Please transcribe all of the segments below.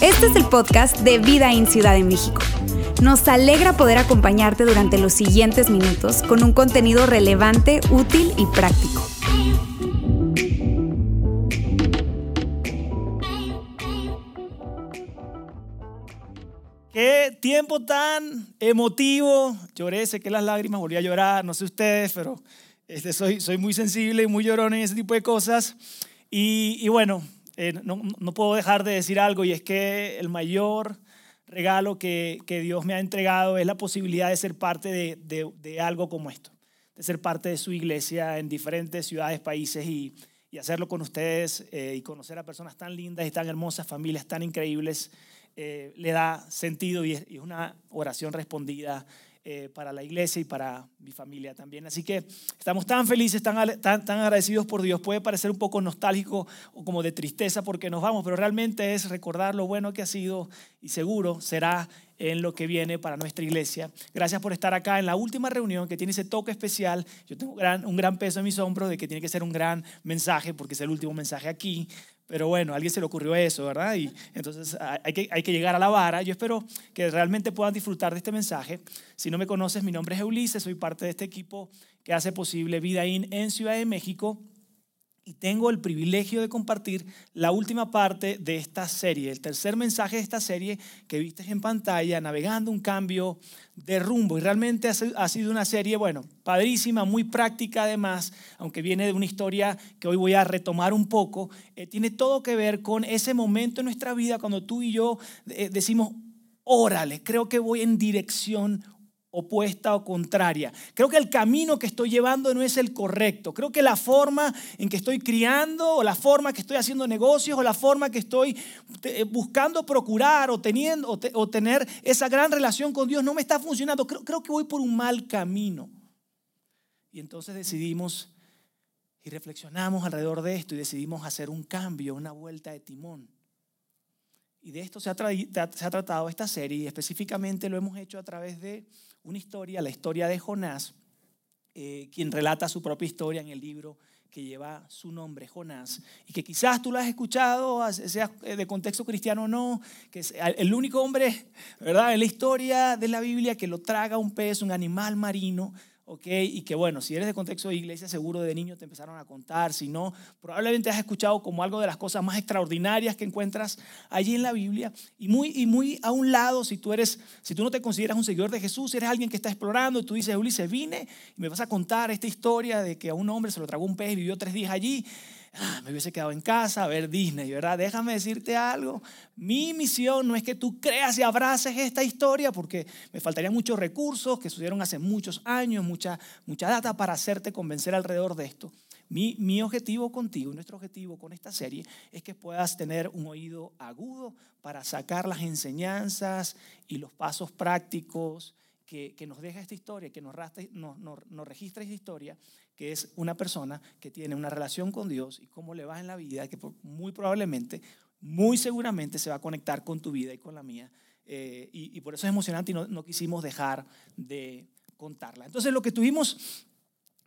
Este es el podcast de Vida en Ciudad de México. Nos alegra poder acompañarte durante los siguientes minutos con un contenido relevante, útil y práctico. Qué tiempo tan emotivo. Lloré, sé que las lágrimas, volví a llorar, no sé ustedes, pero este, soy, muy sensible y muy llorón en ese tipo de cosas. Y, bueno, eh, no, no, puedo dejar de decir algo y es que el mayor regalo que, que Dios me ha entregado es la posibilidad de ser parte de, de, de, algo como esto, de ser parte de su iglesia en diferentes ciudades, países y, y hacerlo con ustedes eh, y conocer a personas tan lindas y tan hermosas, familias tan increíbles, eh, le da sentido y y es una oración respondida eh, para la iglesia y para mi familia también. Así que estamos tan felices, tan, tan, tan, agradecidos por Dios. Puede parecer un poco nostálgico o como de tristeza porque nos vamos, pero realmente es recordar lo bueno que ha sido y seguro será en lo que viene para nuestra iglesia. Gracias por estar acá en la última reunión que tiene ese toque especial. Yo tengo gran, un gran peso en mis hombros de que tiene que ser un gran mensaje porque es el último mensaje aquí. Pero bueno, a alguien se le ocurrió eso, ¿verdad? Y entonces hay que, hay que llegar a la vara. Yo espero que realmente puedan disfrutar de este mensaje. Si no me conoces, mi nombre es Ulises, soy parte de este equipo que hace posible Vida In en Ciudad de México y tengo el privilegio de compartir la última parte de esta serie, el tercer mensaje de esta serie que viste en pantalla, navegando un cambio de rumbo. Y realmente ha sido una serie, bueno, padrísima, muy práctica además, aunque viene de una historia que hoy voy a retomar un poco, eh, tiene todo que ver con ese momento en nuestra vida cuando tú y yo eh, decimos, órale, creo que voy en dirección opuesta o contraria. Creo que el camino que estoy llevando no es el correcto. Creo que la forma en que estoy criando o la forma que estoy haciendo negocios o la forma que estoy eh, buscando procurar o, teniendo, o, te, o tener esa gran relación con Dios no me está funcionando. Creo, que voy por un mal camino. Y entonces decidimos y reflexionamos alrededor de esto y decidimos hacer un cambio, una vuelta de timón. Y de esto se ha, tratado esta serie y específicamente lo hemos hecho a través de una historia, la historia de Jonás, eh, quien relata su propia historia en el libro que lleva su nombre, Jonás, y que quizás tú lo has escuchado, sea de contexto cristiano o no, que es el único hombre, ¿verdad?, en la historia de la Biblia que lo traga un pez, un animal marino, ¿ok? Y que bueno, si eres de contexto de iglesia, seguro de niño te empezaron a contar, si no, probablemente has escuchado como algo de las cosas más extraordinarias que encuentras allí en la Biblia. Y muy, y muy a un lado, si tú eres, si tú no te consideras un seguidor de Jesús, eres alguien que está explorando, y tú dices, Ulises, vine y me vas a contar esta historia de que a un hombre se lo tragó un pez y vivió tres días allí ah, me hubiese quedado en casa a ver Disney, ¿verdad? Déjame decirte algo. Mi misión no es que tú creas y abraces esta historia, porque me faltarían muchos recursos que sucedieron hace muchos años, mucha, mucha data para hacerte convencer alrededor de esto. Mi, mi objetivo contigo, nuestro objetivo con esta serie, es que puedas tener un oído agudo para sacar las enseñanzas y los pasos prácticos que, que, nos deja esta historia, que nos, rastre, nos, nos, nos, registra esta historia, que es una persona que tiene una relación con Dios y cómo le va en la vida, que muy probablemente, muy seguramente se va a conectar con tu vida y con la mía. Eh, y, y, por eso es emocionante y no, no quisimos dejar de contarla. Entonces lo que tuvimos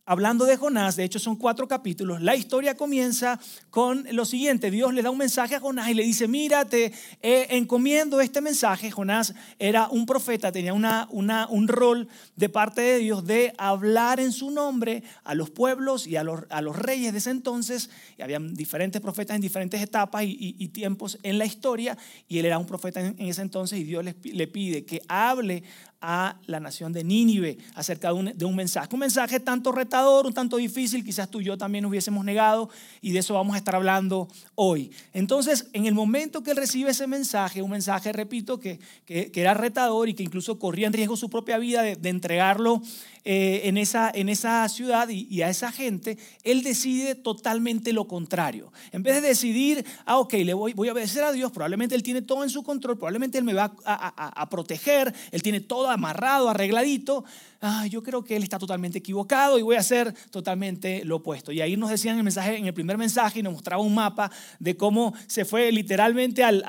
hablando de Jonás, de hecho son cuatro capítulos, la historia comienza con lo siguiente, Dios le da un mensaje a Jonás y le dice, mírate, eh, encomiendo este mensaje, Jonás era un profeta, tenía una, una, un rol de parte de Dios de hablar en su nombre a los pueblos y a los, a los reyes de ese entonces, y había diferentes profetas en diferentes etapas y, tiempos en la historia, y él era un profeta en, ese entonces y Dios le pide que hable a la nación de Nínive acerca de un, mensaje. Un mensaje tanto retador, un tanto difícil, quizás tú y yo también hubiésemos negado y de eso vamos a estar hablando hoy. Entonces, en el momento que él recibe ese mensaje, un mensaje, repito, que, que, era retador y que incluso corría en riesgo su propia vida de, entregarlo eh, en, esa, en esa ciudad y, a esa gente, él decide totalmente lo contrario. En vez de decidir, ah, ok, le voy, voy a obedecer a Dios, probablemente él tiene todo en su control, probablemente él me va a, a, proteger, él tiene todo amarrado, arregladito, ah, yo creo que él está totalmente equivocado y voy a hacer totalmente lo opuesto. Y ahí nos decían en el, mensaje, en el primer mensaje y nos mostraba un mapa de cómo se fue literalmente al,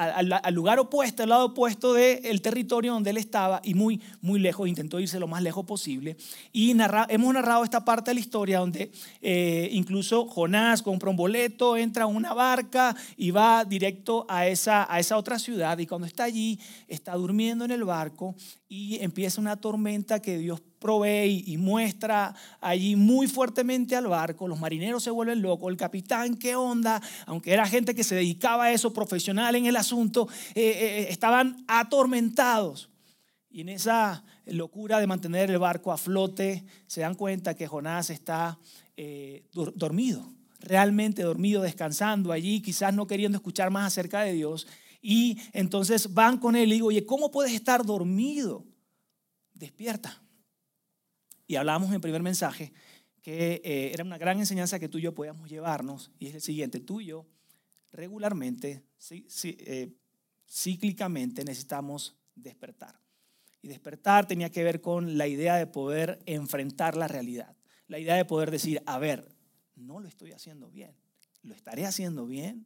lugar opuesto, al lado opuesto del territorio donde él estaba y muy, muy lejos, intentó irse lo más lejos posible. Y hemos narrado esta parte de la historia donde eh, incluso Jonás compra un boleto, entra a una barca y va directo a esa, a esa otra ciudad y cuando está allí está durmiendo en el barco y empieza una tormenta que Dios provee y, muestra allí muy fuertemente al barco. Los marineros se vuelven locos. El capitán, ¿qué onda? Aunque era gente que se dedicaba a eso, profesional en el asunto, eh, eh, estaban atormentados. Y en esa locura de mantener el barco a flote, se dan cuenta que Jonás está eh, dormido, realmente dormido, descansando allí, quizás no queriendo escuchar más acerca de Dios. Y entonces van con él y digo, oye, ¿cómo puedes estar dormido? Despierta. Y hablábamos en primer mensaje que eh, era una gran enseñanza que tú y yo podíamos llevarnos. Y es el siguiente, tú y yo regularmente, eh, cíclicamente necesitamos despertar. Y despertar tenía que ver con la idea de poder enfrentar la realidad. La idea de poder decir, a ver, no lo estoy haciendo bien. ¿Lo estaré haciendo bien?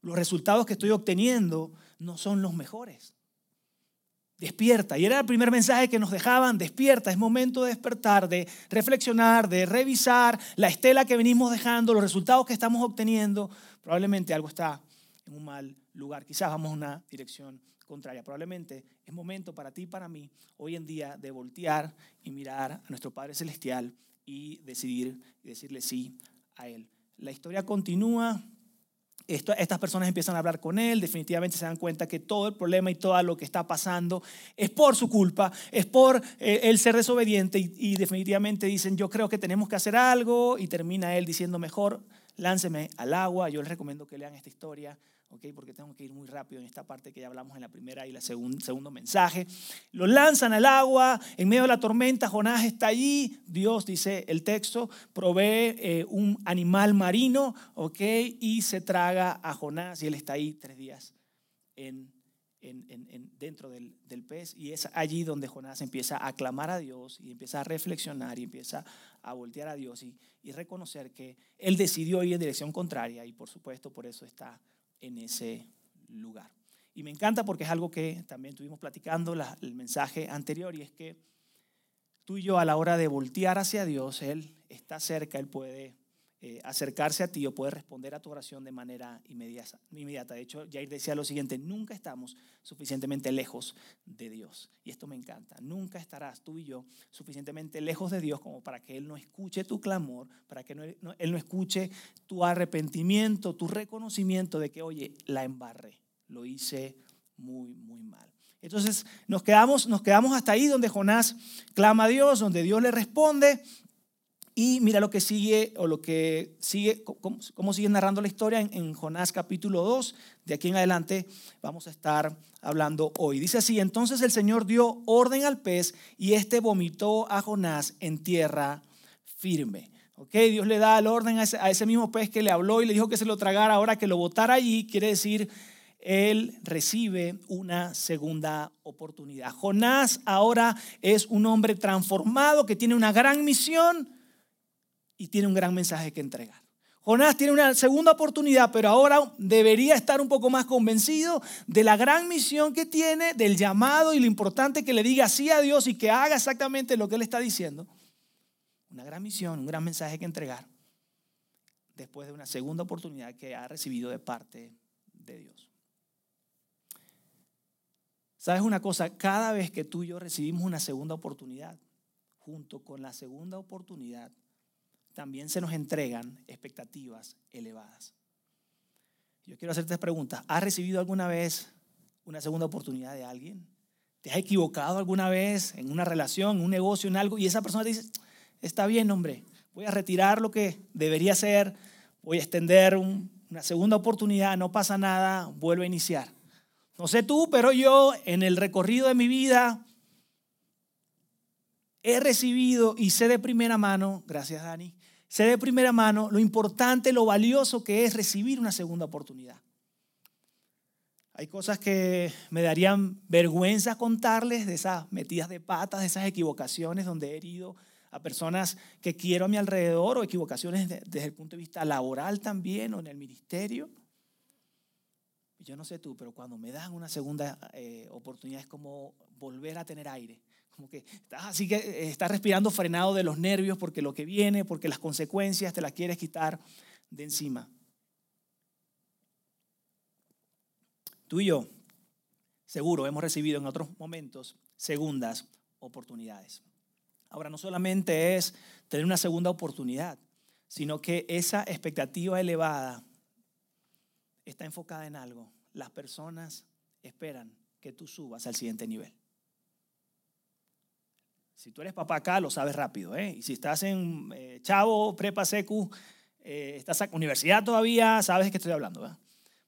los resultados que estoy obteniendo no son los mejores. Despierta. Y era el primer mensaje que nos dejaban, despierta, es momento de despertar, de reflexionar, de revisar la estela que venimos dejando, los resultados que estamos obteniendo. Probablemente algo está en un mal lugar, quizás vamos a una dirección contraria. Probablemente es momento para ti y para mí hoy en día de voltear y mirar a nuestro Padre Celestial y decidir y decirle sí a Él. La historia continúa, estas personas empiezan a hablar con él, definitivamente se dan cuenta que todo el problema y todo lo que está pasando es por su culpa, es por eh, el ser desobediente y, y, definitivamente dicen, yo creo que tenemos que hacer algo y termina él diciendo, mejor lánceme al agua, yo les recomiendo que lean esta historia, porque tengo que ir muy rápido en esta parte que ya hablamos en la primera y la segundo mensaje. Lo lanzan al agua, en medio de la tormenta, Jonás está allí, Dios, dice el texto, provee eh, un animal marino, ¿ok? Y se traga a Jonás y él está ahí tres días en, dentro del, pez y es allí donde Jonás empieza a clamar a Dios y empieza a reflexionar y empieza a voltear a Dios y, y reconocer que él decidió ir en dirección contraria y por supuesto por eso está en ese lugar. Y me encanta porque es algo que también estuvimos platicando el mensaje anterior y es que tú y yo a la hora de voltear hacia Dios, Él está cerca, Él puede eh, acercarse a ti o puede responder a tu oración de manera inmediata. inmediata. De hecho, Jair decía lo siguiente, nunca estamos suficientemente lejos de Dios. Y esto me encanta, nunca estarás tú y yo suficientemente lejos de Dios como para que Él no escuche tu clamor, para que Él no escuche tu arrepentimiento, tu reconocimiento de que, oye, la embarré, lo hice muy, muy mal. Entonces nos quedamos, nos quedamos hasta ahí donde Jonás clama a Dios, donde Dios le responde y mira lo que sigue, o lo que sigue, cómo, sigue narrando la historia en, Jonás capítulo 2. De aquí en adelante vamos a estar hablando hoy. Dice así, entonces el Señor dio orden al pez y éste vomitó a Jonás en tierra firme. ¿Ok? Dios le da el orden a ese, a ese mismo pez que le habló y le dijo que se lo tragara, ahora que lo botara allí, quiere decir, él recibe una segunda oportunidad. Jonás ahora es un hombre transformado que tiene una gran misión y tiene un gran mensaje que entregar. Jonás tiene una segunda oportunidad, pero ahora debería estar un poco más convencido de la gran misión que tiene, del llamado y lo importante que le diga sí a Dios y que haga exactamente lo que él está diciendo. Una gran misión, un gran mensaje que entregar después de una segunda oportunidad que ha recibido de parte de Dios. ¿Sabes una cosa? Cada vez que tú y yo recibimos una segunda oportunidad, junto con la segunda oportunidad, también se nos entregan expectativas elevadas. Yo quiero hacerte esta pregunta. ¿Has recibido alguna vez una segunda oportunidad de alguien? ¿Te has equivocado alguna vez en una relación, un negocio, en algo? Y esa persona te dice, está bien, hombre, voy a retirar lo que debería ser, voy a extender una segunda oportunidad, no pasa nada, vuelvo a iniciar. No sé tú, pero yo en el recorrido de mi vida he recibido y sé de primera mano, gracias Dani, sé de primera mano lo importante, lo valioso que es recibir una segunda oportunidad. Hay cosas que me darían vergüenza contarles de esas metidas de patas, de esas equivocaciones donde he herido a personas que quiero a mi alrededor o equivocaciones desde el punto de vista laboral también o en el ministerio. Yo no sé tú, pero cuando me dan una segunda eh, oportunidad es como volver a tener aire. Como que estás así que eh, estás respirando frenado de los nervios porque lo que viene, porque las consecuencias te las quieres quitar de encima. Tú y yo, seguro, hemos recibido en otros momentos segundas oportunidades. Ahora, no solamente es tener una segunda oportunidad, sino que esa expectativa elevada está enfocada en algo. Las personas esperan que tú subas al siguiente nivel. Si tú eres papá acá, lo sabes rápido. ¿eh? Y si estás en eh, Chavo, Prepa, Secu, eh, estás en universidad todavía, sabes qué estoy hablando.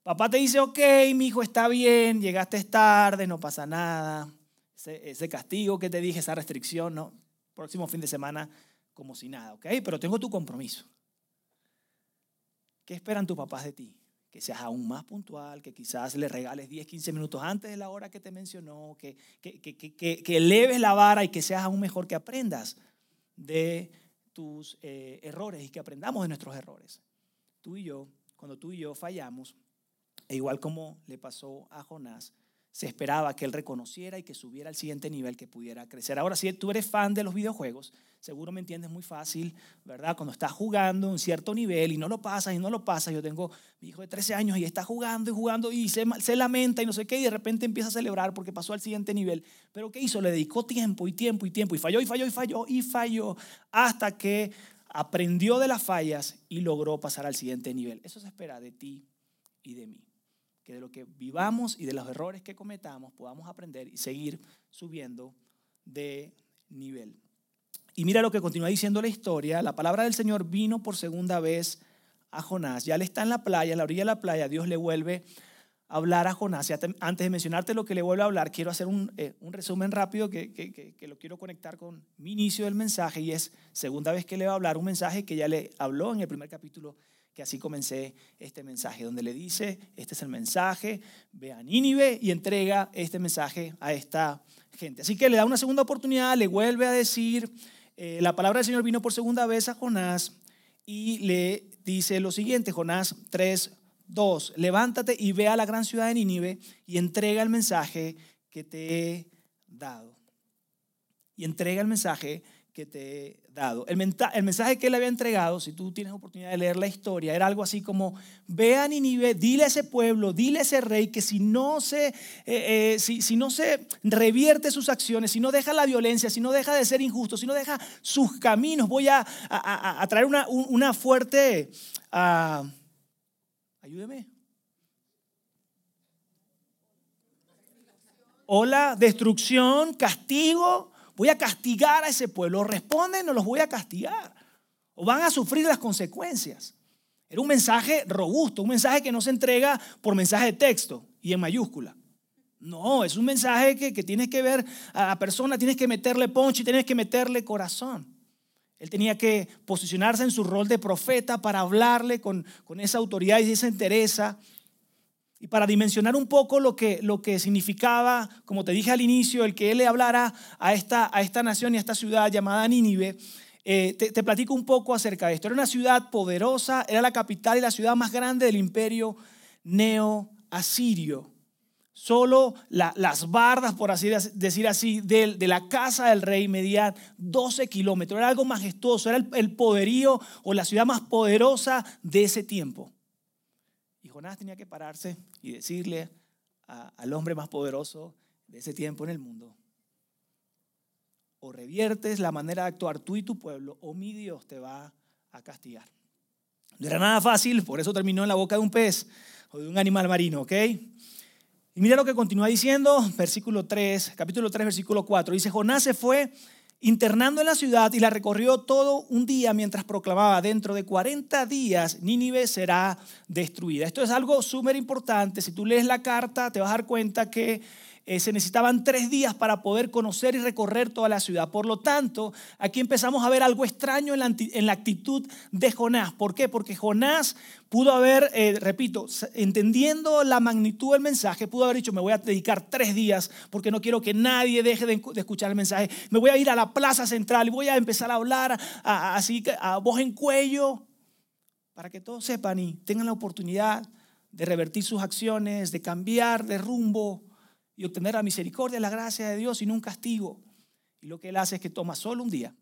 Papá te dice, ok, mi hijo está bien, llegaste tarde, no pasa nada. Ese, ese, castigo que te dije, esa restricción, no. Próximo fin de semana, como si nada, ok. Pero tengo tu compromiso. ¿Qué esperan tus papás de ti? Que seas aún más puntual, que quizás le regales 10, 15 minutos antes de la hora que te mencionó, que, que, que, que eleves la vara y que seas aún mejor, que aprendas de tus eh, errores y que aprendamos de nuestros errores. Tú y yo, cuando tú y yo fallamos, e igual como le pasó a Jonás, se esperaba que él reconociera y que subiera al siguiente nivel, que pudiera crecer. Ahora, si tú eres fan de los videojuegos, seguro me entiendes muy fácil, ¿verdad? Cuando estás jugando un cierto nivel y no lo pasas y no lo pasas, yo tengo mi hijo de 13 años y está jugando y jugando y se, se lamenta y no sé qué, y de repente empieza a celebrar porque pasó al siguiente nivel. Pero ¿qué hizo? Le dedicó tiempo y tiempo y tiempo y falló y falló y falló y falló hasta que aprendió de las fallas y logró pasar al siguiente nivel. Eso se espera de ti y de mí que de lo que vivamos y de los errores que cometamos podamos aprender y seguir subiendo de nivel. Y mira lo que continúa diciendo la historia. La palabra del Señor vino por segunda vez a Jonás. Ya le está en la playa, en la orilla de la playa. Dios le vuelve a hablar a Jonás. antes de mencionarte lo que le vuelve a hablar, quiero hacer un, eh, resumen rápido que, que, lo quiero conectar con mi inicio del mensaje. Y es segunda vez que le va a hablar un mensaje que ya le habló en el primer capítulo que así comencé este mensaje, donde le dice, este es el mensaje, ve a Nínive y entrega este mensaje a esta gente. Así que le da una segunda oportunidad, le vuelve a decir, eh, la palabra del Señor vino por segunda vez a Jonás y le dice lo siguiente, Jonás 3, 2, levántate y ve a la gran ciudad de Nínive y entrega el mensaje que te he dado. Y entrega el mensaje que te he dado. El, mensaje que él había entregado, si tú tienes oportunidad de leer la historia, era algo así como, ve a Ninive, dile a ese pueblo, dile a ese rey que si no se, eh, eh, si, si, no se revierte sus acciones, si no deja la violencia, si no deja de ser injusto, si no deja sus caminos, voy a, a, traer una, una fuerte... Uh, ayúdeme. Hola, destrucción, castigo voy a castigar a ese pueblo. Responden o los voy a castigar. O van a sufrir las consecuencias. Era un mensaje robusto, un mensaje que no se entrega por mensaje de texto y en mayúscula. No, es un mensaje que, que tienes que ver a la persona, tienes que meterle poncho y tienes que meterle corazón. Él tenía que posicionarse en su rol de profeta para hablarle con, con esa autoridad y esa entereza y para dimensionar un poco lo que, lo que significaba, como te dije al inicio, el que él le hablara a esta, a esta nación y a esta ciudad llamada Nínive, eh, te, platico un poco acerca de esto. Era una ciudad poderosa, era la capital y la ciudad más grande del imperio neo-asirio. Solo las bardas, por así decir así, de, de, la casa del rey medían 12 kilómetros. Era algo majestuoso, era el poderío o la ciudad más poderosa de ese tiempo. Jonás tenía que pararse y decirle al hombre más poderoso de ese tiempo en el mundo, o reviertes la manera de actuar tú y tu pueblo, o mi Dios te va a castigar. No era nada fácil, por eso terminó en la boca de un pez o de un animal marino, ¿ok? Y mira lo que continúa diciendo, versículo 3, capítulo 3, versículo 4. Dice, Jonás se fue internando en la ciudad y la recorrió todo un día mientras proclamaba, dentro de 40 días Nínive será destruida. Esto es algo súper importante. Si tú lees la carta, te vas a dar cuenta que eh, se necesitaban tres días para poder conocer y recorrer toda la ciudad. Por lo tanto, aquí empezamos a ver algo extraño en la, actitud de Jonás. ¿Por qué? Porque Jonás pudo haber, eh, repito, entendiendo la magnitud del mensaje, pudo haber dicho, me voy a dedicar tres días porque no quiero que nadie deje de, escuchar el mensaje. Me voy a ir a la plaza central y voy a empezar a hablar así a voz en cuello para que todos sepan y tengan la oportunidad de revertir sus acciones, de cambiar de rumbo y obtener la misericordia, la gracia de Dios y no un castigo. Y lo que él hace es que toma solo un día,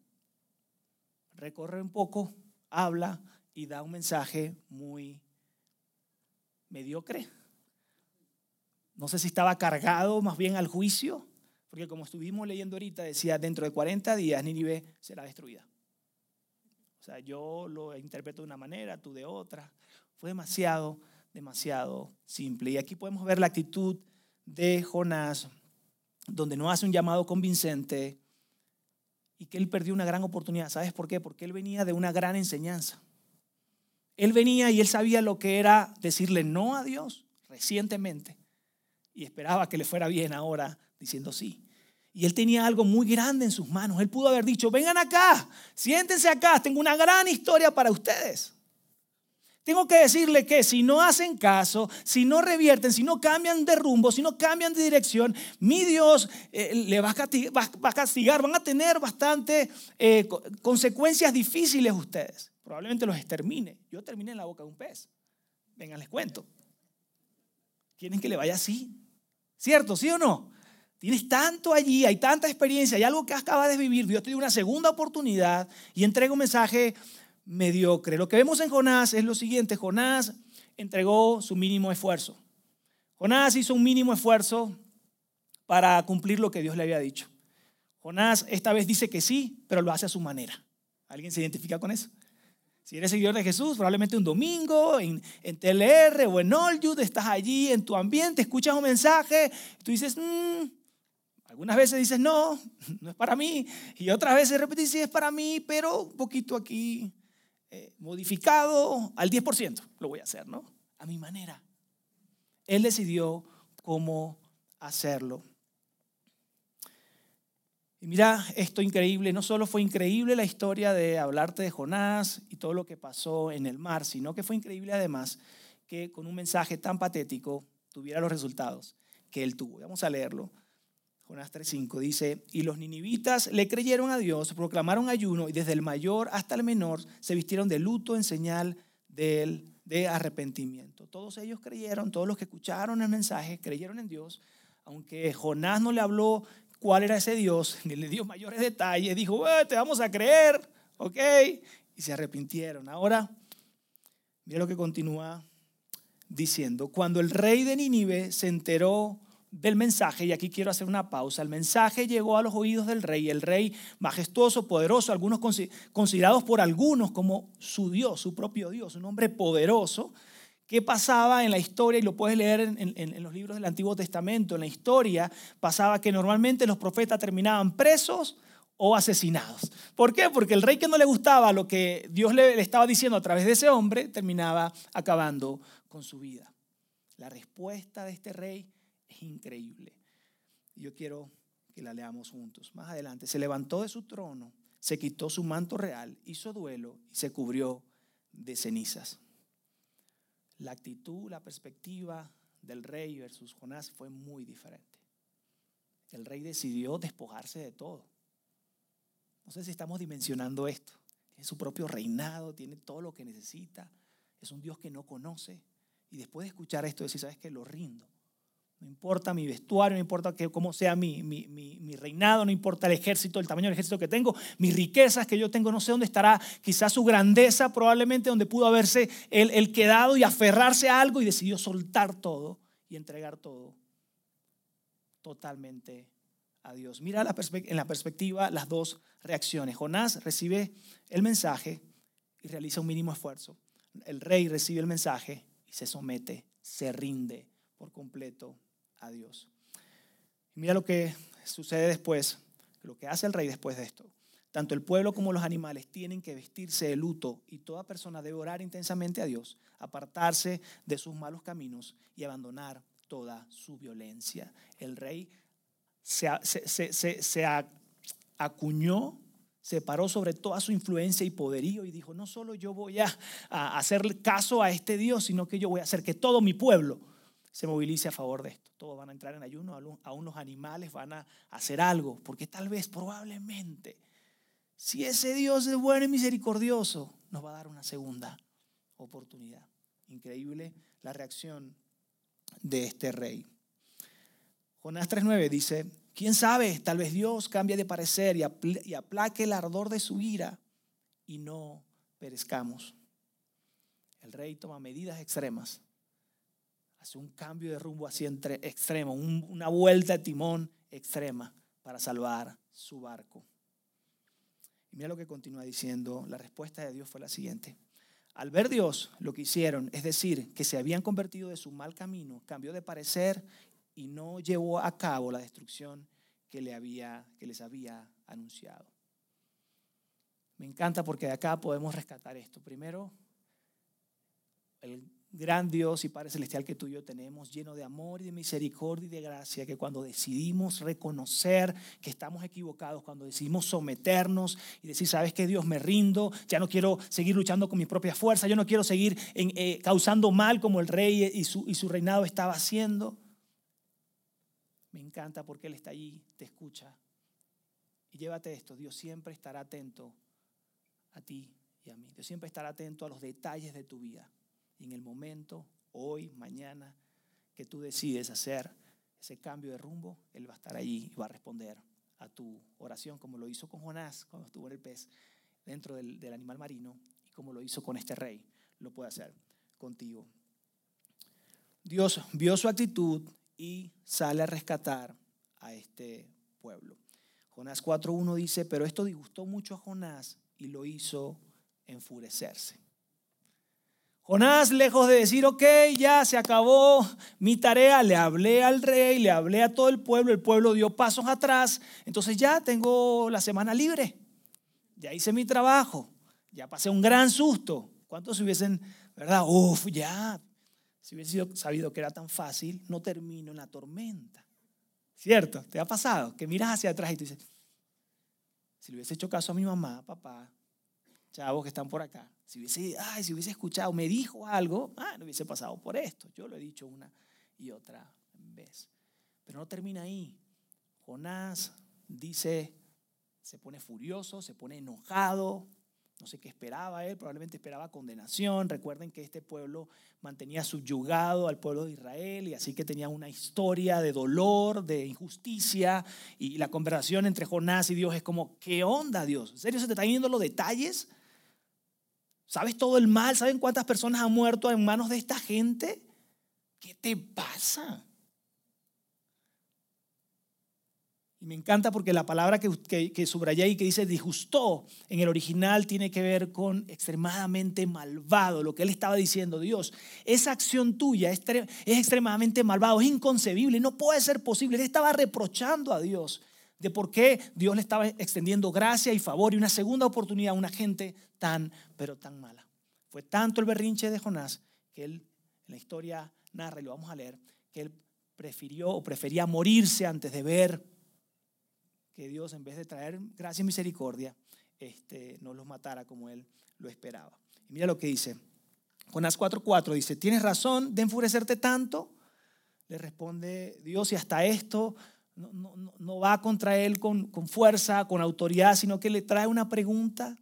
recorre un poco, habla y da un mensaje muy mediocre. No sé si estaba cargado más bien al juicio, porque como estuvimos leyendo ahorita, decía, dentro de 40 días Nínive será destruida. O sea, yo lo interpreto de una manera, tú de otra. Fue demasiado demasiado simple. Y aquí podemos ver la actitud de Jonás, donde no hace un llamado convincente y que él perdió una gran oportunidad. ¿Sabes por qué? Porque él venía de una gran enseñanza. Él venía y él sabía lo que era decirle no a Dios recientemente y esperaba que le fuera bien ahora diciendo sí. Y él tenía algo muy grande en sus manos. Él pudo haber dicho, vengan acá, siéntense acá, tengo una gran historia para ustedes. Tengo que decirle que si no hacen caso, si no revierten, si no cambian de rumbo, si no cambian de dirección, mi Dios eh, le va a, castigar, van a tener bastante eh, consecuencias difíciles ustedes. Probablemente los extermine. Yo terminé en la boca de un pez. Vengan, les cuento. ¿Quieren que le vaya así? ¿Cierto? ¿Sí o no? Tienes tanto allí, hay tanta experiencia, hay algo que acabas de vivir. Dios te dio una segunda oportunidad y entrega un mensaje mediocre. Lo que vemos en Jonás es lo siguiente, Jonás entregó su mínimo esfuerzo. Jonás hizo un mínimo esfuerzo para cumplir lo que Dios le había dicho. Jonás esta vez dice que sí, pero lo hace a su manera. ¿Alguien se identifica con eso? Si eres seguidor de Jesús, probablemente un domingo en, en TLR o en Olyud, estás allí en tu ambiente, escuchas un mensaje, tú dices, mm", algunas veces dices, no, no es para mí, y otras veces repetir, sí, es para mí, pero un poquito aquí, eh, modificado al 10%, lo voy a hacer, ¿no? A mi manera. Él decidió cómo hacerlo. Y mira esto increíble, no solo fue increíble la historia de hablarte de Jonás y todo lo que pasó en el mar, sino que fue increíble además que con un mensaje tan patético tuviera los resultados que él tuvo. Vamos a leerlo. Jonás 3.5 dice, y los ninivitas le creyeron a Dios, proclamaron ayuno y desde el mayor hasta el menor se vistieron de luto en señal de, de arrepentimiento. Todos ellos creyeron, todos los que escucharon el mensaje creyeron en Dios, aunque Jonás no le habló cuál era ese Dios, ni le dio mayores detalles, dijo, te vamos a creer, ¿ok? Y se arrepintieron. Ahora, mira lo que continúa diciendo, cuando el rey de Nínive se enteró del mensaje, y aquí quiero hacer una pausa, el mensaje llegó a los oídos del rey, el rey majestuoso, poderoso, algunos considerados por algunos como su Dios, su propio Dios, un hombre poderoso, ¿Qué pasaba en la historia? Y lo puedes leer en, en, los libros del Antiguo Testamento. En la historia pasaba que normalmente los profetas terminaban presos o asesinados. ¿Por qué? Porque el rey que no le gustaba lo que Dios le estaba diciendo a través de ese hombre terminaba acabando con su vida. La respuesta de este rey increíble. Yo quiero que la leamos juntos. Más adelante, se levantó de su trono, se quitó su manto real, hizo duelo y se cubrió de cenizas. La actitud, la perspectiva del rey versus Jonás fue muy diferente. El rey decidió despojarse de todo. No sé si estamos dimensionando esto. Tiene su propio reinado, tiene todo lo que necesita. Es un Dios que no conoce. Y después de escuchar esto, decir, ¿sabes que Lo rindo. No importa mi vestuario, no importa que, cómo sea mi, mi, mi, reinado, no importa el ejército, el tamaño del ejército que tengo, mis riquezas que yo tengo, no sé dónde estará quizás su grandeza, probablemente donde pudo haberse él, quedado y aferrarse a algo y decidió soltar todo y entregar todo totalmente a Dios. Mira la en la perspectiva las dos reacciones. Jonás recibe el mensaje y realiza un mínimo esfuerzo. El rey recibe el mensaje y se somete, se rinde por completo a Dios. Y mira lo que sucede después, lo que hace el rey después de esto. Tanto el pueblo como los animales tienen que vestirse de luto y toda persona debe orar intensamente a Dios, apartarse de sus malos caminos y abandonar toda su violencia. El rey se, acuñó, se paró sobre toda su influencia y poderío y dijo, no solo yo voy a hacer caso a este Dios, sino que yo voy a hacer que todo mi pueblo se movilice a favor de esto. Todos van a entrar en ayuno, aún los animales van a hacer algo, porque tal vez, probablemente, si ese Dios es bueno y misericordioso, nos va a dar una segunda oportunidad. Increíble la reacción de este rey. Jonás 3.9 dice, ¿quién sabe? Tal vez Dios cambie de parecer y aplaque el ardor de su ira y no perezcamos. El rey toma medidas extremas, hace un cambio de rumbo así entre extremo, una vuelta de timón extrema para salvar su barco. Y mira lo que continúa diciendo, la respuesta de Dios fue la siguiente. Al ver Dios lo que hicieron, es decir, que se habían convertido de su mal camino, cambió de parecer y no llevó a cabo la destrucción que, le había, que les había anunciado. Me encanta porque de acá podemos rescatar esto. Primero, el gran Dios y Padre Celestial que tú y yo tenemos, lleno de amor y de misericordia y de gracia, que cuando decidimos reconocer que estamos equivocados, cuando decidimos someternos y decir, sabes que Dios me rindo, ya no quiero seguir luchando con mi propia fuerza, yo no quiero seguir eh, causando mal como el rey y su, y su reinado estaba haciendo. Me encanta porque Él está allí, te escucha. Y llévate esto, Dios siempre estará atento a ti y a mí. Dios siempre estará atento a los detalles de tu vida en el momento, hoy, mañana, que tú decides hacer ese cambio de rumbo, Él va a estar allí y va a responder a tu oración, como lo hizo con Jonás cuando estuvo en el pez dentro del, del animal marino y como lo hizo con este rey, lo puede hacer contigo. Dios vio su actitud y sale a rescatar a este pueblo. Jonás 4.1 dice, pero esto disgustó mucho a Jonás y lo hizo enfurecerse. Jonás, lejos de decir, ok, ya se acabó mi tarea, le hablé al rey, le hablé a todo el pueblo, el pueblo dio pasos atrás, entonces ya tengo la semana libre, ya hice mi trabajo, ya pasé un gran susto. ¿Cuántos hubiesen, verdad? Uf, ya, si hubiese sabido que era tan fácil, no termino en la tormenta. ¿Cierto? ¿Te ha pasado? Que miras hacia atrás y te dices, si le hubiese hecho caso a mi mamá, papá, chavos que están por acá, si hubiese, ay, si hubiese escuchado, me dijo algo, ah, no hubiese pasado por esto. Yo lo he dicho una y otra vez. Pero no termina ahí. Jonás dice, se pone furioso, se pone enojado. No sé qué esperaba él, probablemente esperaba condenación. Recuerden que este pueblo mantenía subyugado al pueblo de Israel y así que tenía una historia de dolor, de injusticia. Y la conversación entre Jonás y Dios es como, ¿qué onda Dios? ¿En serio se te están yendo los detalles? ¿Sabes todo el mal? ¿Saben cuántas personas han muerto en manos de esta gente? ¿Qué te pasa? Y me encanta porque la palabra que, que, subrayé y que dice disgustó en el original tiene que ver con extremadamente malvado. Lo que él estaba diciendo, Dios, esa acción tuya es, es extremadamente malvado, es inconcebible, no puede ser posible. Él estaba reprochando a Dios de por qué Dios le estaba extendiendo gracia y favor y una segunda oportunidad a una gente tan, pero tan mala. Fue tanto el berrinche de Jonás que él, en la historia narra, y lo vamos a leer, que él prefirió o prefería morirse antes de ver que Dios, en vez de traer gracia y misericordia, este, no los matara como él lo esperaba. Y mira lo que dice. Jonás 4:4 dice, ¿tienes razón de enfurecerte tanto? Le responde Dios, y hasta esto no, va contra él con, con fuerza, con autoridad, sino que le trae una pregunta.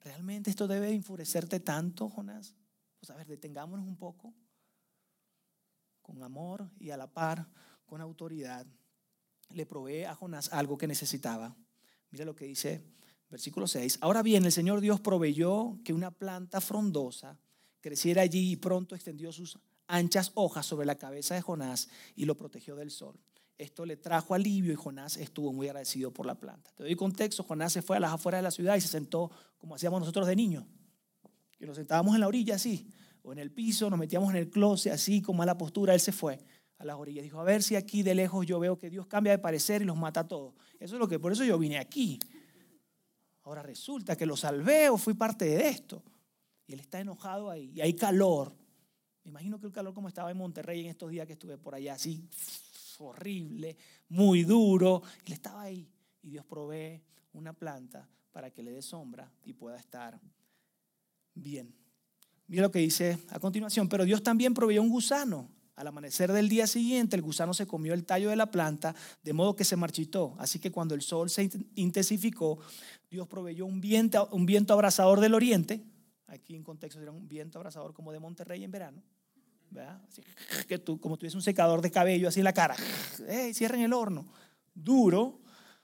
¿Realmente esto debe enfurecerte tanto, Jonás? Pues a ver, detengámonos un poco. Con amor y a la par, con autoridad, le provee a Jonás algo que necesitaba. Mira lo que dice versículo 6. Ahora bien, el Señor Dios proveyó que una planta frondosa creciera allí y pronto extendió sus anchas hojas sobre la cabeza de Jonás y lo protegió del sol. Esto le trajo alivio y Jonás estuvo muy agradecido por la planta. Te doy contexto, Jonás se fue a las afueras de la ciudad y se sentó como hacíamos nosotros de niños, que nos sentábamos en la orilla así, o en el piso, nos metíamos en el closet así, con mala postura, él se fue a las orillas. Dijo, a ver si aquí de lejos yo veo que Dios cambia de parecer y los mata a todos. Eso es lo que, por eso yo vine aquí. Ahora resulta que lo salvé o fui parte de esto. Y él está enojado ahí, y hay calor, Imagino que el calor como estaba en Monterrey en estos días que estuve por allá, así horrible, muy duro. Él estaba ahí y Dios provee una planta para que le dé sombra y pueda estar bien. Mira lo que dice a continuación, pero Dios también proveyó un gusano. Al amanecer del día siguiente, el gusano se comió el tallo de la planta, de modo que se marchitó. Así que cuando el sol se intensificó, Dios proveyó un viento, un viento abrasador del oriente. Aquí en contexto sería un viento abrasador como de Monterrey en verano. Que tú, como tuviese un secador de cabello así en la cara. ¡Ey, cierren el horno! Duro.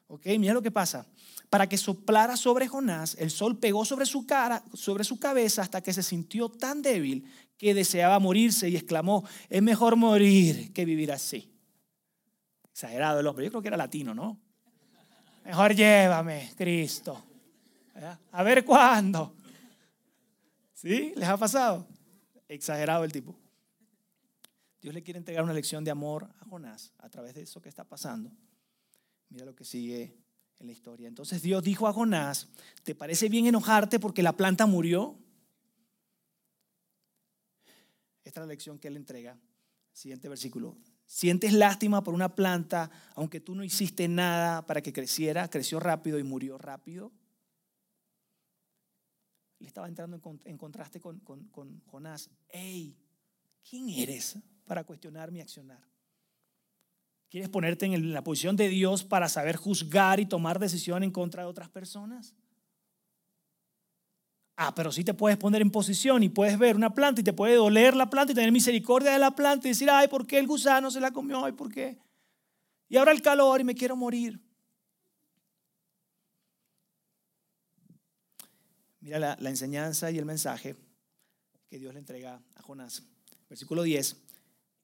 ¿Ok? Mira lo que pasa para que soplara sobre Jonás, el sol pegó sobre su cara, sobre su cabeza hasta que se sintió tan débil que deseaba morirse y exclamó, es mejor morir que vivir así. Exagerado el hombre, yo creo que era latino, ¿no? Mejor llévame, Cristo. A ver cuándo. ¿Sí? ¿Les ha pasado? Exagerado el tipo. Dios le quiere entregar una lección de amor a Jonás a través de eso que está pasando. Mira lo que sigue en la historia. Entonces Dios dijo a Jonás, ¿te parece bien enojarte porque la planta murió? Esta es la lección que él entrega. Siguiente versículo. ¿Sientes lástima por una planta aunque tú no hiciste nada para que creciera? Creció rápido y murió rápido. Él estaba entrando en, contraste con, con, con Jonás. ¡Ey! ¿Quién eres para cuestionar mi accionar? ¿Quieres ponerte en la posición de Dios para saber juzgar y tomar decisión en contra de otras personas? Ah, pero sí te puedes poner en posición y puedes ver una planta y te puede doler la planta y tener misericordia de la planta y decir, ay, ¿por qué el gusano se la comió? ¿Y por qué? Y ahora el calor y me quiero morir. Mira la, la enseñanza y el mensaje que Dios le entrega a Jonás. Versículo 10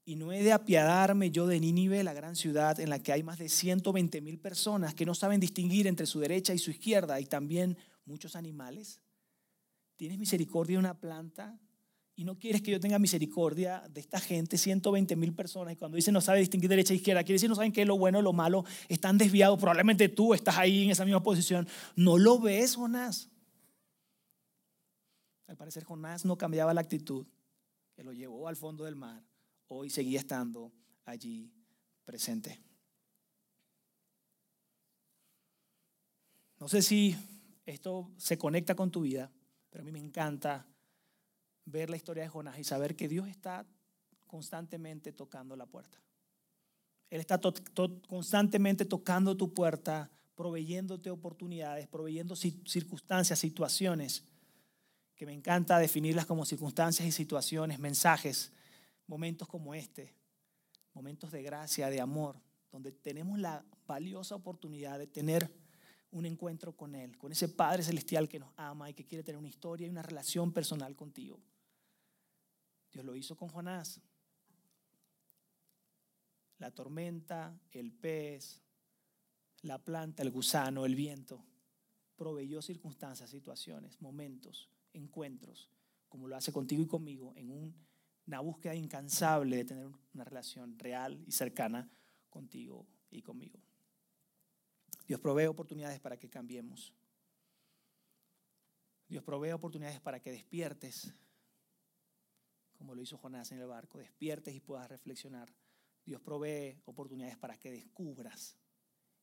y no he de apiadarme yo de Nínive, la gran ciudad en la que hay más de 120 mil personas que no saben distinguir entre su derecha y su izquierda y también muchos animales. ¿Tienes misericordia de una planta? Y no quieres que yo tenga misericordia de esta gente, 120 mil personas. Y cuando dice no sabe distinguir derecha e izquierda, quiere decir no saben qué es lo bueno, lo malo, están desviados. Probablemente tú estás ahí en esa misma posición. No lo ves, Jonás. Al parecer, Jonás no cambiaba la actitud que lo llevó al fondo del mar hoy seguía estando allí presente. No sé si esto se conecta con tu vida, pero a mí me encanta ver la historia de Jonás y saber que Dios está constantemente tocando la puerta. Él está constantemente tocando tu puerta, proveyéndote oportunidades, proveyendo circunstancias, situaciones, que me encanta definirlas como circunstancias y situaciones, mensajes momentos como este, momentos de gracia, de amor, donde tenemos la valiosa oportunidad de tener un encuentro con Él, con ese Padre Celestial que nos ama y que quiere tener una historia y una relación personal contigo. Dios lo hizo con Jonás. La tormenta, el pez, la planta, el gusano, el viento, proveyó circunstancias, situaciones, momentos, encuentros, como lo hace contigo y conmigo en un una búsqueda incansable de tener una relación real y cercana contigo y conmigo. Dios provee oportunidades para que cambiemos. Dios provee oportunidades para que despiertes, como lo hizo Jonás en el barco, despiertes y puedas reflexionar. Dios provee oportunidades para que descubras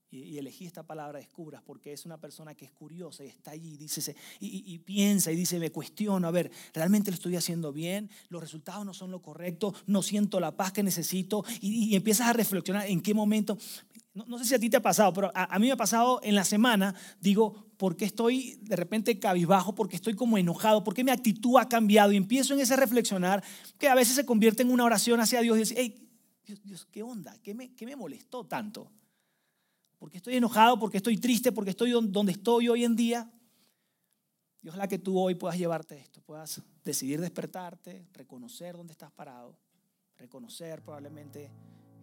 y, elegí esta palabra descubras porque es una persona que es curiosa y está allí dice, y, piensa y dice, me cuestiono, a ver, ¿realmente lo estoy haciendo bien? ¿Los resultados no son lo correcto? ¿No siento la paz que necesito? Y, empiezas a reflexionar en qué momento. No, sé si a ti te ha pasado, pero a, mí me ha pasado en la semana, digo, ¿por qué estoy de repente cabizbajo? ¿Por qué estoy como enojado? ¿Por qué mi actitud ha cambiado? Y empiezo en ese reflexionar que a veces se convierte en una oración hacia Dios y dice, hey, Dios, Dios ¿qué onda? ¿Qué me, qué me molestó tanto? Porque estoy enojado, porque estoy triste, porque estoy donde estoy hoy en día. Dios la que tú hoy puedas llevarte esto, puedas decidir despertarte, reconocer dónde estás parado, reconocer probablemente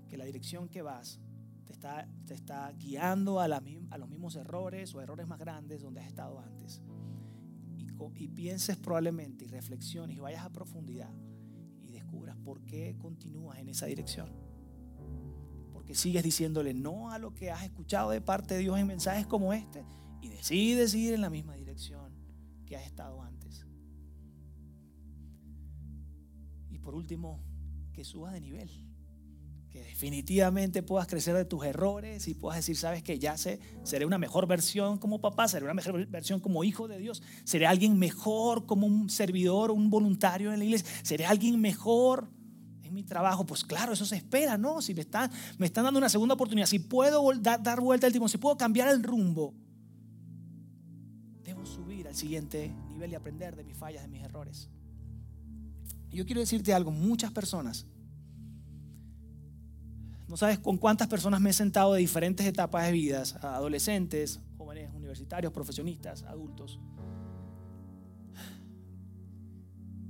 que la dirección que vas te está, te está guiando a, a los mismos errores o errores más grandes donde has estado antes. Y, y pienses probablemente y reflexiones y vayas a profundidad y descubras por qué continúas en esa dirección porque sigues diciéndole no a lo que has escuchado de parte de Dios en mensajes como este y decides ir en la misma dirección que has estado antes. por último, que subas de nivel. Que definitivamente puedas crecer de tus errores y puedas decir, sabes que ya sé, seré una mejor versión como papá, seré una mejor versión como hijo de Dios, seré alguien mejor como un servidor, un voluntario en la iglesia, seré alguien mejor mi trabajo. Pues claro, eso se espera, ¿no? Si me están, me están dando una segunda oportunidad, si puedo dar, dar vuelta al timón, si puedo cambiar el rumbo, debo subir al siguiente nivel y aprender de mis fallas, de mis errores. Yo quiero decirte algo, muchas personas, no sabes con cuántas personas me he sentado de diferentes etapas de vidas, adolescentes, jóvenes universitarios, profesionistas, adultos,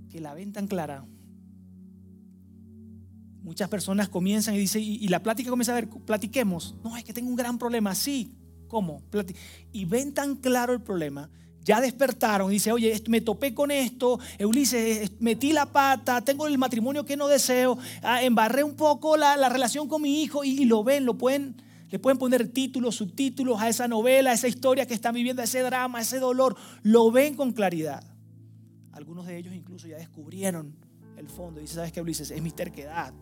que la ven tan clara. Muchas personas comienzan y dicen, y, la plática comienza a ver, platiquemos. No, es que tengo un gran problema. Sí, ¿cómo? Y ven tan claro el problema ya despertaron y dice, oye, me topé con esto, Ulises, metí la pata, tengo el matrimonio que no deseo, ah, embarré un poco la, relación con mi hijo y, lo ven, lo pueden, le pueden poner títulos, subtítulos a esa novela, a esa historia que están viviendo, ese drama, a ese dolor, lo ven con claridad. Algunos de ellos incluso ya descubrieron el fondo y dice, ¿sabes qué, Ulises? Es mi terquedad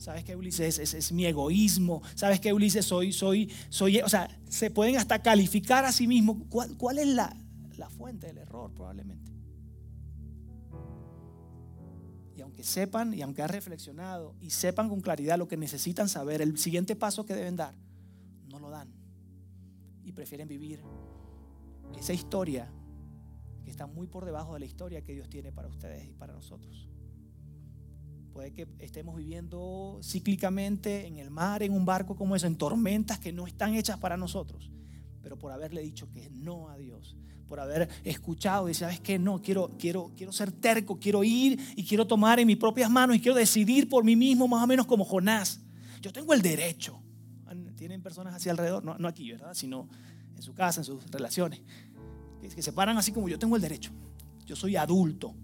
¿Sabes qué, Ulises? Es, mi egoísmo. ¿Sabes qué, Ulises? Soy, soy, soy, o sea, se pueden hasta calificar a sí mismos. ¿Cuál, es la, la fuente del error probablemente? Y aunque sepan y aunque han reflexionado y sepan con claridad lo que necesitan saber, el siguiente paso que deben dar, no lo dan. Y prefieren vivir esa historia que está muy por debajo de la historia que Dios tiene para ustedes y para nosotros. Puede que estemos viviendo cíclicamente en el mar, en un barco como eso, en tormentas que no están hechas para nosotros. Pero por haberle dicho que no a Dios, por haber escuchado y sabes que no, quiero, quiero, quiero ser terco, quiero ir y quiero tomar en mis propias manos y quiero decidir por mí mismo, más o menos como Jonás. Yo tengo el derecho. Tienen personas así alrededor, no, aquí, ¿verdad? Sino en su casa, en sus relaciones, que se paran así como yo tengo el derecho. Yo soy adulto,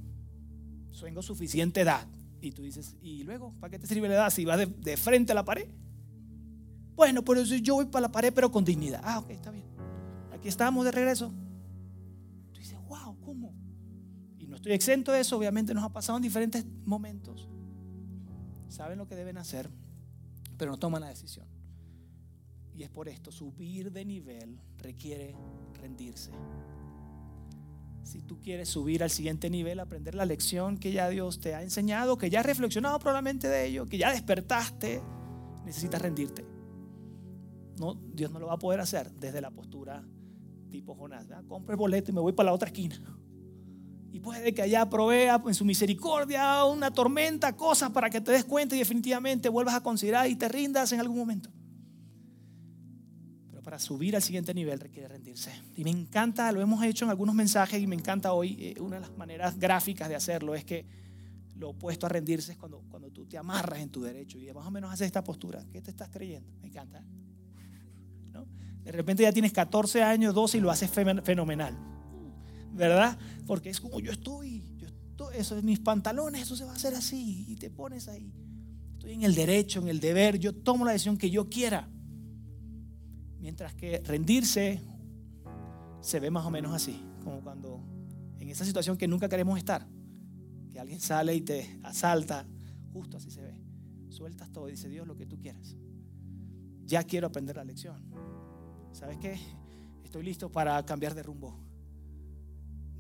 tengo suficiente edad y tú dices, ¿y luego? ¿Para qué te sirve la edad si vas de, frente a la pared? Bueno, por eso yo voy para la pared, pero con dignidad. Ah, ok, está bien. Aquí estamos de regreso. Tú dices, wow, ¿cómo? Y no estoy exento de eso, obviamente nos ha pasado en diferentes momentos. Saben lo que deben hacer, pero no toman la decisión. Y es por esto, subir de nivel requiere rendirse si tú quieres subir al siguiente nivel, aprender la lección que ya Dios te ha enseñado, que ya has reflexionado probablemente de ello, que ya despertaste, necesitas rendirte. No, Dios no lo va a poder hacer desde la postura tipo Jonás. Compre el boleto y me voy para la otra esquina. Y puede que allá provea en su misericordia una tormenta, cosas para que te des cuenta y definitivamente vuelvas a considerar y te rindas en algún momento para subir al siguiente nivel requiere rendirse. Y me encanta, lo hemos hecho en algunos mensajes y me encanta hoy, eh, una de las maneras gráficas de hacerlo es que lo opuesto a rendirse es cuando, cuando tú te amarras en tu derecho y más o menos haces esta postura. ¿Qué te estás creyendo? Me encanta. ¿No? De repente ya tienes 14 años, 12 y lo haces fenomenal. ¿Verdad? Porque es como yo estoy, yo estoy, eso es mis pantalones, eso se va a hacer así y te pones ahí. Estoy en el derecho, en el deber, yo tomo la decisión que yo quiera. Mientras que rendirse se ve más o menos así, como cuando en esa situación que nunca queremos estar, que alguien sale y te asalta, justo así se ve. Sueltas todo y dice Dios lo que tú quieras. Ya quiero aprender la lección. ¿Sabes qué? Estoy listo para cambiar de rumbo.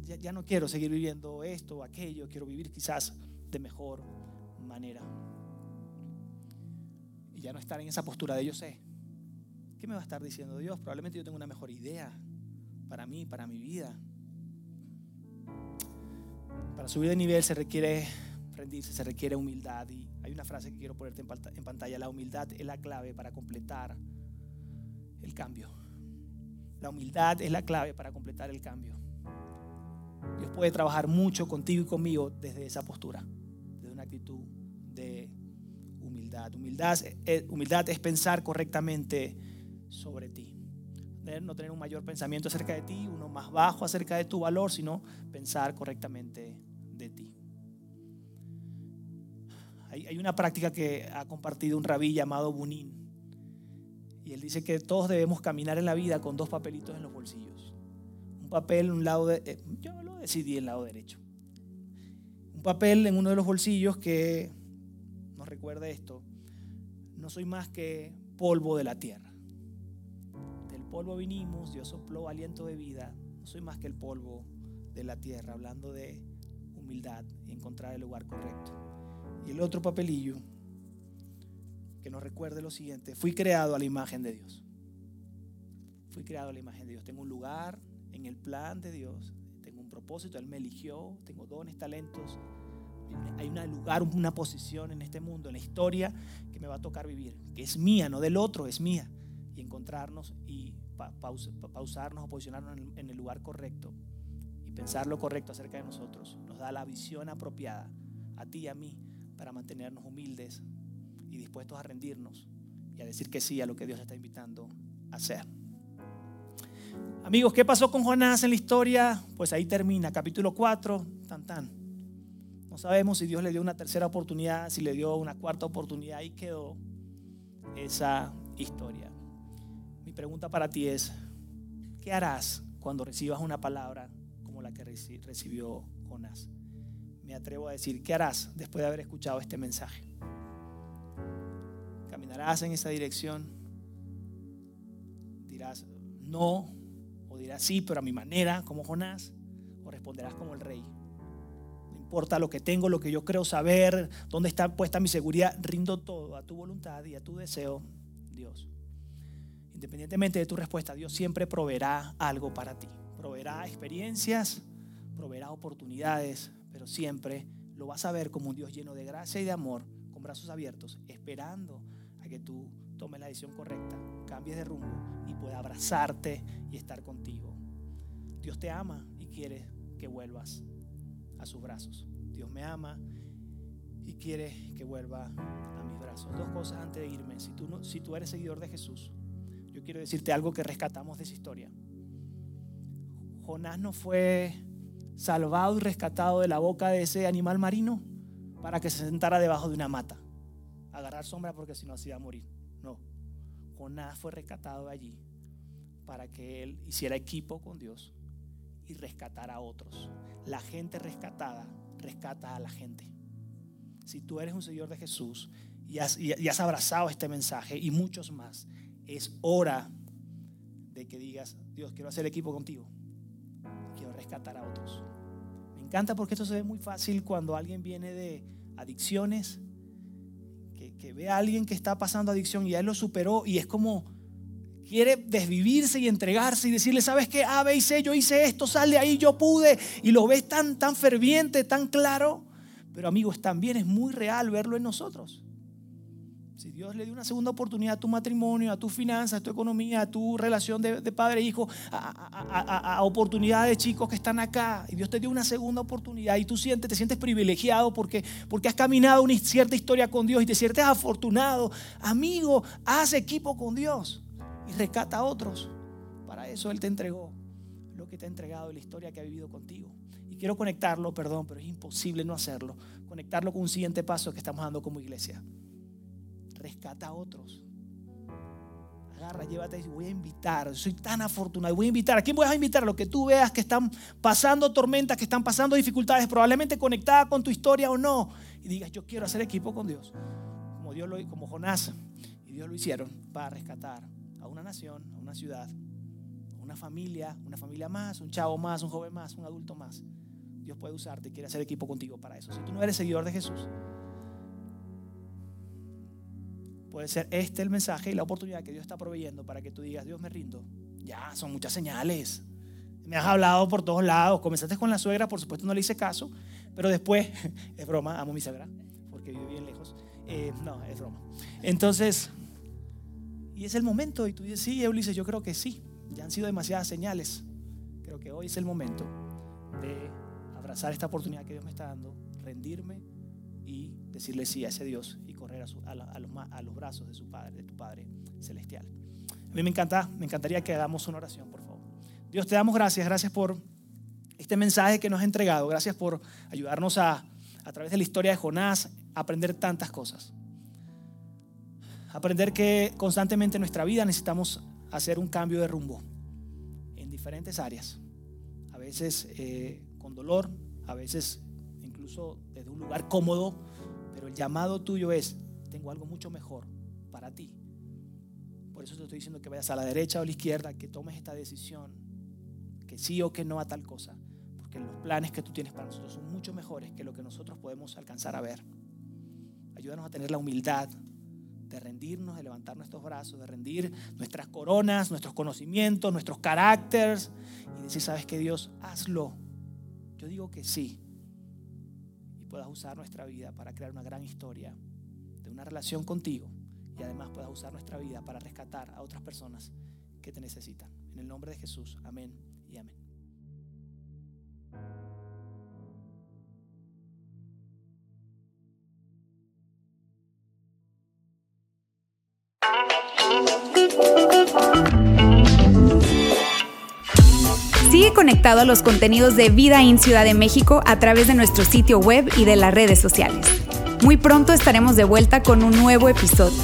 Ya, ya no quiero seguir viviendo esto o aquello, quiero vivir quizás de mejor manera. Y ya no estar en esa postura de yo sé, ¿Qué me va a estar diciendo Dios? Probablemente yo tengo una mejor idea para mí, para mi vida. Para subir de nivel se requiere rendirse, se requiere humildad. Y hay una frase que quiero ponerte en pantalla. La humildad es la clave para completar el cambio. La humildad es la clave para completar el cambio. Dios puede trabajar mucho contigo y conmigo desde esa postura, desde una actitud de humildad. Humildad, humildad es pensar correctamente sobre ti. No tener un mayor pensamiento acerca de ti, uno más bajo acerca de tu valor, sino pensar correctamente de ti. Hay, una práctica que ha compartido un rabí llamado Bunin. Y él dice que todos debemos caminar en la vida con dos papelitos en los bolsillos. Un papel, un lado de... Eh, yo lo decidí el lado derecho papel en uno de los bolsillos que nos recuerda esto. No soy más que polvo de la tierra. Polvo vinimos, Dios sopló aliento de vida. No soy más que el polvo de la tierra, hablando de humildad y encontrar el lugar correcto. Y el otro papelillo que nos recuerde lo siguiente, fui creado a la imagen de Dios. Fui creado a la imagen de Dios. Tengo un lugar en el plan de Dios, tengo un propósito, Él me eligió, tengo dones, talentos. Hay un lugar, una posición en este mundo, en la historia que me va a tocar vivir, que es mía, no del otro, es mía. Y encontrarnos y pausarnos o posicionarnos en el lugar correcto y pensar lo correcto acerca de nosotros nos da la visión apropiada a ti y a mí para mantenernos humildes y dispuestos a rendirnos y a decir que sí a lo que Dios está invitando a hacer. Amigos, ¿qué pasó con Jonás en la historia? Pues ahí termina, capítulo 4, tan tan. No sabemos si Dios le dio una tercera oportunidad, si le dio una cuarta oportunidad, ahí quedó esa historia. Pregunta para ti es, ¿qué harás cuando recibas una palabra como la que recibió Jonás? Me atrevo a decir, ¿qué harás después de haber escuchado este mensaje? ¿Caminarás en esa dirección? Dirás, no, o dirás sí, pero a mi manera, como Jonás, o responderás como el rey. No importa lo que tengo, lo que yo creo saber, dónde está puesta mi seguridad, rindo todo a tu voluntad y a tu deseo, Dios. Independientemente de tu respuesta, Dios siempre proveerá algo para ti. Proveerá experiencias, proveerá oportunidades, pero siempre lo vas a ver como un Dios lleno de gracia y de amor, con brazos abiertos, esperando a que tú tomes la decisión correcta, cambies de rumbo y pueda abrazarte y estar contigo. Dios te ama y quiere que vuelvas a sus brazos. Dios me ama y quiere que vuelva a mis brazos. Dos cosas antes de irme. Si tú, no, si tú eres seguidor de Jesús, quiero decirte algo que rescatamos de esa historia. Jonás no fue salvado y rescatado de la boca de ese animal marino para que se sentara debajo de una mata, agarrar sombra porque si no así iba a morir. No, Jonás fue rescatado allí para que él hiciera equipo con Dios y rescatara a otros. La gente rescatada rescata a la gente. Si tú eres un seguidor de Jesús y has abrazado este mensaje y muchos más, es hora de que digas, Dios, quiero hacer equipo contigo quiero rescatar a otros. Me encanta porque esto se ve muy fácil cuando alguien viene de adicciones, que, ve a alguien que está pasando adicción y ya él lo superó y es como quiere desvivirse y entregarse y decirle, ¿sabes qué? A, B y C, yo hice esto, sal de ahí, yo pude. Y lo ves tan, tan ferviente, tan claro. Pero amigos, también es muy real verlo en nosotros. Si Dios le dio una segunda oportunidad a tu matrimonio, a tu finanzas, a tu economía, a tu relación de, padre e hijo, a, oportunidades de chicos que están acá, y Dios te dio una segunda oportunidad y tú sientes, te sientes privilegiado porque, porque has caminado una cierta historia con Dios y te sientes afortunado, amigo, haz equipo con Dios y rescata a otros. Para eso Él te entregó lo que te ha entregado, la historia que ha vivido contigo. Y quiero conectarlo, perdón, pero es imposible no hacerlo, conectarlo con un siguiente paso que estamos dando como iglesia rescata a otros. Agarra, llévate y voy a invitar. Soy tan afortunado. Voy a invitar. ¿A quién voy a invitar? Lo que tú veas que están pasando tormentas, que están pasando dificultades, probablemente conectada con tu historia o no. Y digas, yo quiero hacer equipo con Dios. Como Dios lo como Jonás. Y Dios lo hicieron para rescatar a una nación, a una ciudad, a una familia, una familia más, un chavo más, un joven más, un adulto más. Dios puede usarte quiere hacer equipo contigo para eso. Si tú no eres seguidor de Jesús, Puede ser este el mensaje y la oportunidad que Dios está proveyendo para que tú digas, Dios me rindo. Ya, son muchas señales. Me has hablado por todos lados. Comenzaste con la suegra, por supuesto no le hice caso, pero después, es broma, amo mi suegra, porque vive bien lejos. Eh, no, es broma. Entonces, y es el momento, y tú dices, sí, Ulises, yo creo que sí. Ya han sido demasiadas señales. Creo que hoy es el momento de abrazar esta oportunidad que Dios me está dando, rendirme decirle sí a ese Dios a, los, brazos de su Padre, de tu Padre Celestial. A mí me encanta, me encantaría que hagamos una oración, por favor. Dios, te damos gracias, gracias por este mensaje que nos has entregado, gracias por ayudarnos a, a través de la historia de Jonás, a aprender tantas cosas. Aprender que constantemente en nuestra vida necesitamos hacer un cambio de rumbo en diferentes áreas. A veces eh, con dolor, a veces incluso desde un lugar cómodo, pero el llamado tuyo es, tengo algo mucho mejor para ti. Por eso te estoy diciendo que vayas a la derecha o a la izquierda, que tomes esta decisión, que sí o que no a tal cosa, porque los planes que tú tienes para nosotros son mucho mejores que lo que nosotros podemos alcanzar a ver. Ayúdanos a tener la humildad de rendirnos, de levantar nuestros brazos, de rendir nuestras coronas, nuestros conocimientos, nuestros caracteres y decir, sabes que Dios, hazlo. Yo digo que sí. Puedas usar nuestra vida para crear una gran historia de una relación contigo y además puedas usar nuestra vida para rescatar a otras personas que te necesitan. En el nombre de Jesús, amén y amén. Sigue conectado a los contenidos de Vida en Ciudad de México a través de nuestro sitio web y de las redes sociales. Muy pronto estaremos de vuelta con un nuevo episodio.